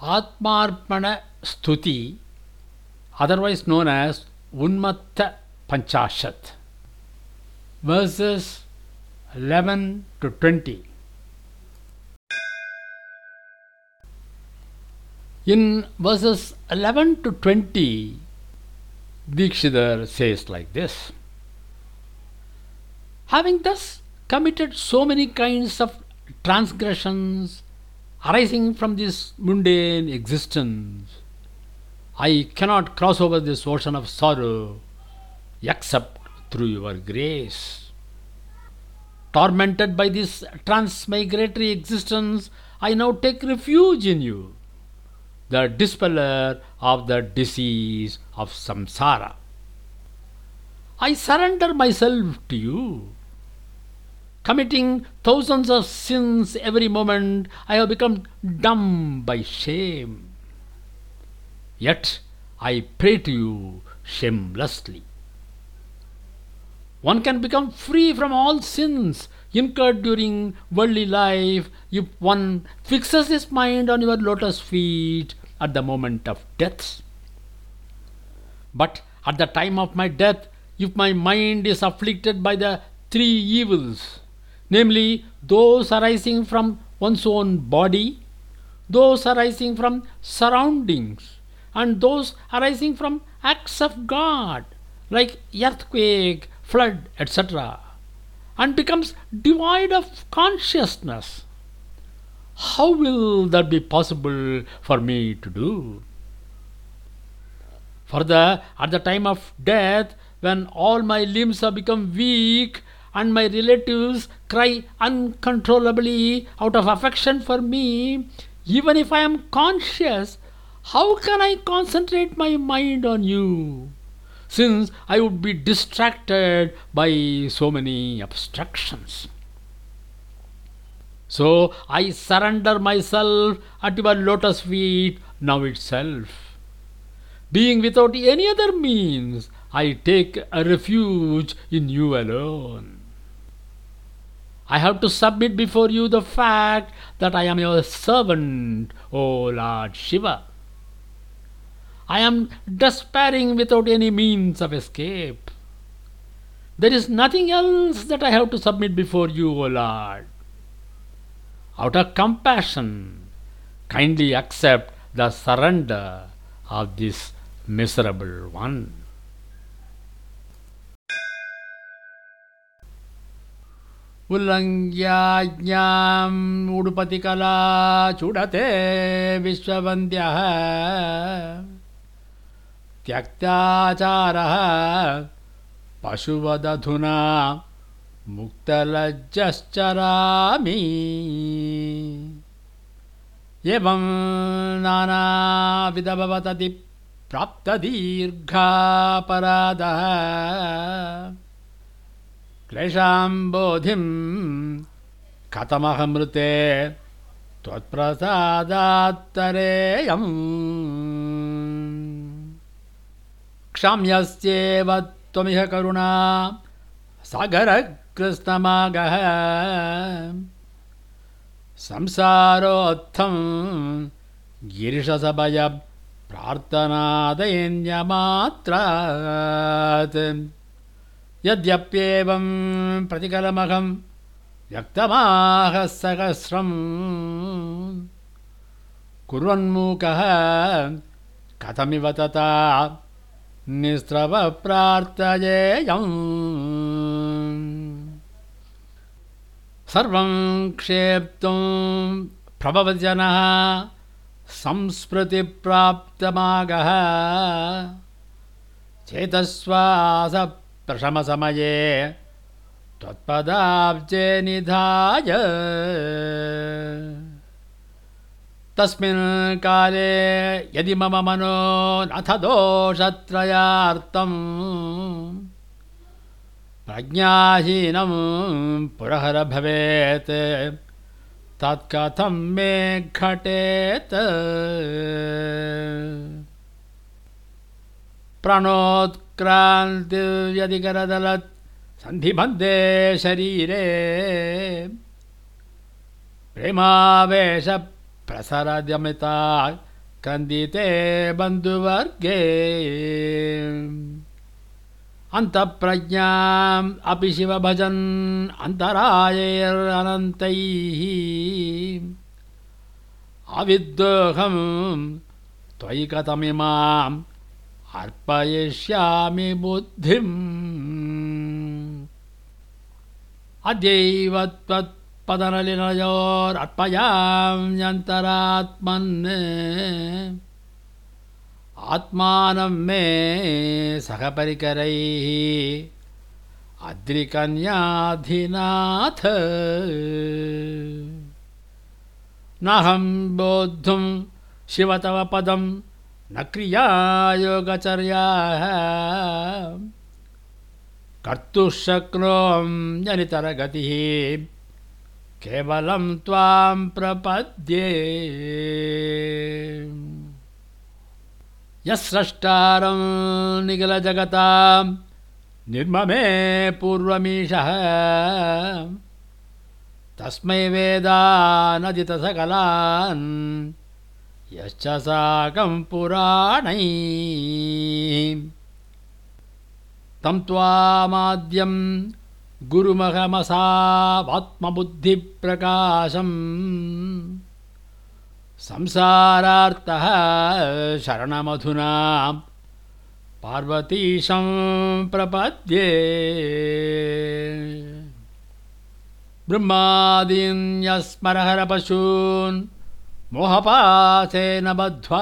Atmarpana Stuti, otherwise known as Unmatta Panchashat, verses 11 to 20. In verses 11 to 20, Dikshidhar says like this Having thus committed so many kinds of transgressions arising from this mundane existence, I cannot cross over this ocean of sorrow except through your grace. Tormented by this transmigratory existence, I now take refuge in you, the dispeller of the disease of samsara. I surrender myself to you committing thousands of sins every moment, I have become dumb by shame. Yet I pray to you shamelessly. One can become free from all sins incurred during worldly life if one fixes his mind on your lotus feet at the moment of death. But at the time of my death, if my mind is afflicted by the three evils, namely those arising from one's own body, those arising from surroundings, and those arising from acts of God, like earthquake, flood, etc., and becomes devoid of consciousness. How will that be possible for me to do? Further, at the time of death, when all my limbs have become weak and my relatives cry uncontrollably out of affection for me, even if I am conscious, how can I concentrate my mind on you? Since I would be distracted by so many obstructions. So I surrender myself at your lotus feet now itself. Being without any other means, I take a refuge in you alone. I have to submit before you the fact that I am your servant, O Lord Shiva. I am despairing without any means of escape. There is nothing else that I have to submit before you, O Lord. Out of compassion, kindly accept the surrender of this miserable one. उल्लङ्घ्याज्ञाम् उडुपतिकला चूडते विश्ववन्द्यः। त्यक्ताचारः पशुवदधुना मुक्तलज्जश्चरामि। एवं नानाविधभवतति प्राप्तदीर्घापराधः। क्लेशाम्बोधिं कथमहमृते? त्वत्प्रसादात्तरेयम्। क्षम्यस्येव त्वमिह करुणा। सागरकृष्णमागः संसारोत्थं गिरिशसभयप्रार्थनादयन्यमात्रात् यद्यप्येवं प्रतिकलमहं व्यक्तमाह सहस्रम्। कुर्वन्मूकः कथमिव तथा निस्रवप्रार्थयेयम् सर्वं क्षेप्तुं प्रभवजनः संस्मृतिप्राप्तमागः। चेतस्वास प्रशमसमये त्वत्पदाब्जे निधाय तस्मिन् काले यदि मम मनो नथ दोषत्रयार्तम् प्रज्ञाहीनं पुरहर भवेत्, तत्कथं मे घटेत्। प्रणोत्क्रान्तिर्यदिकरदलत् सन्धिबन्धे शरीरे प्रेमावेशप्रसरदमिता क्रन्दिते बन्धुवर्गे। अन्तःप्रज्ञाम् अपि शिव भजन् अन्तरायैरनन्तैः। अविद्रोहं त्वयि कथमिमाम् अर्पयिष्यामि बुद्धिम्। अद्यैव त्वत्पदनलिनयोरर्पयाम्यन्तरात्मन् आत्मानं मे सह परिकरैः अद्रिकन्याधिनाथ। नाहं बोद्धुं शिव तव पदं न क्रियायोगचर्याः। कर्तुः शक्नोम्यनितरगतिः केवलं त्वां प्रपद्ये। यस्रष्टारं निखिलजगतां निर्ममे पूर्वमीशः। तस्मै वेदानदितसकलान् यश्च साकं पुराणै तं त्वामाद्यं गुरुमहमसावात्मबुद्धिप्रकाशम्। संसारार्थः शरणमधुना पार्वतीशं प्रपद्ये। ब्रह्मादीन्यस्मरहरपशून् मोहपासेन बद्ध्वा।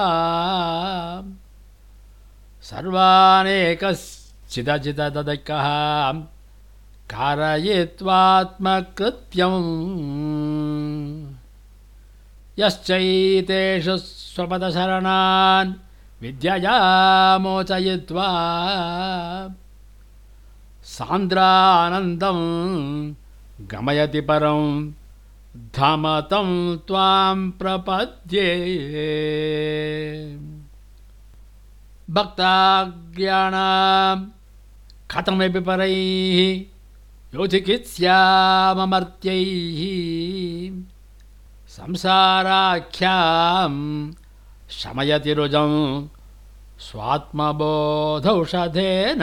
सर्वानेकश्चिदचिददैकः कारयित्वात्मकृत्यम्। यश्चैतेषु स्वपदशरणान् विद्यया मोचयित्वा सान्द्रानन्दं गमयति परं धमतं त्वां प्रपद्ये। भक्ताज्ञानां कथमपि परैः यो चिकित्स्याममर्त्यैः संसाराख्यां शमयति रुजं स्वात्मबोधौषधेन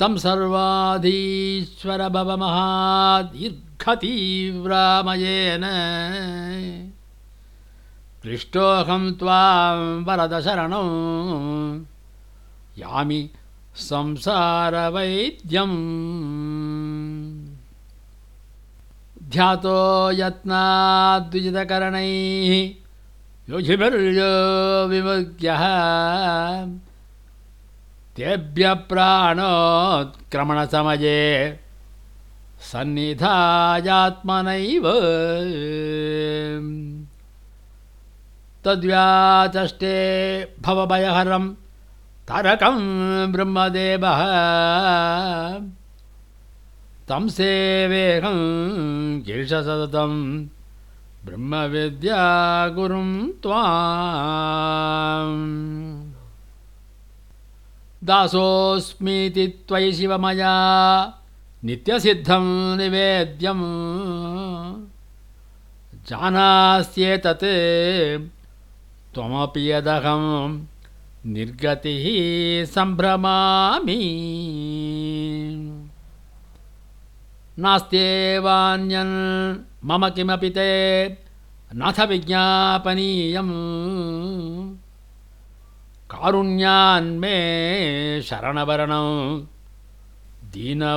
तं सर्वाधीश्वर भवमहादीर्घतीव्रामयेन पृष्टोऽहं त्वां वरदशरणं। यामि संसारवैद्यम्। ध्यातो यत्नाद्विजितकरणैः योजिभिर्यो विमुग्यः तेभ्यः प्राणोत्क्रमणसमये सन्निधायात्मनैव तद्व्याचष्टे भवभयहरं तारकं ब्रह्मदेवः तं सेवेहं गिरिशसततं ब्रह्मविद्या गुरुं त्वाम् दासोऽस्मीति त्वयि शिव मया नित्यसिद्धं निवेद्यम्। जानास्येतत् त्वमपि यदहं निर्गतिः सम्भ्रमामि। नास्त्येवान्यन् मम किमपि ते नाथ विज्ञापनीयम् कारुण्यान्मे शरणवरणं दीनवृत्तेर्गृहान्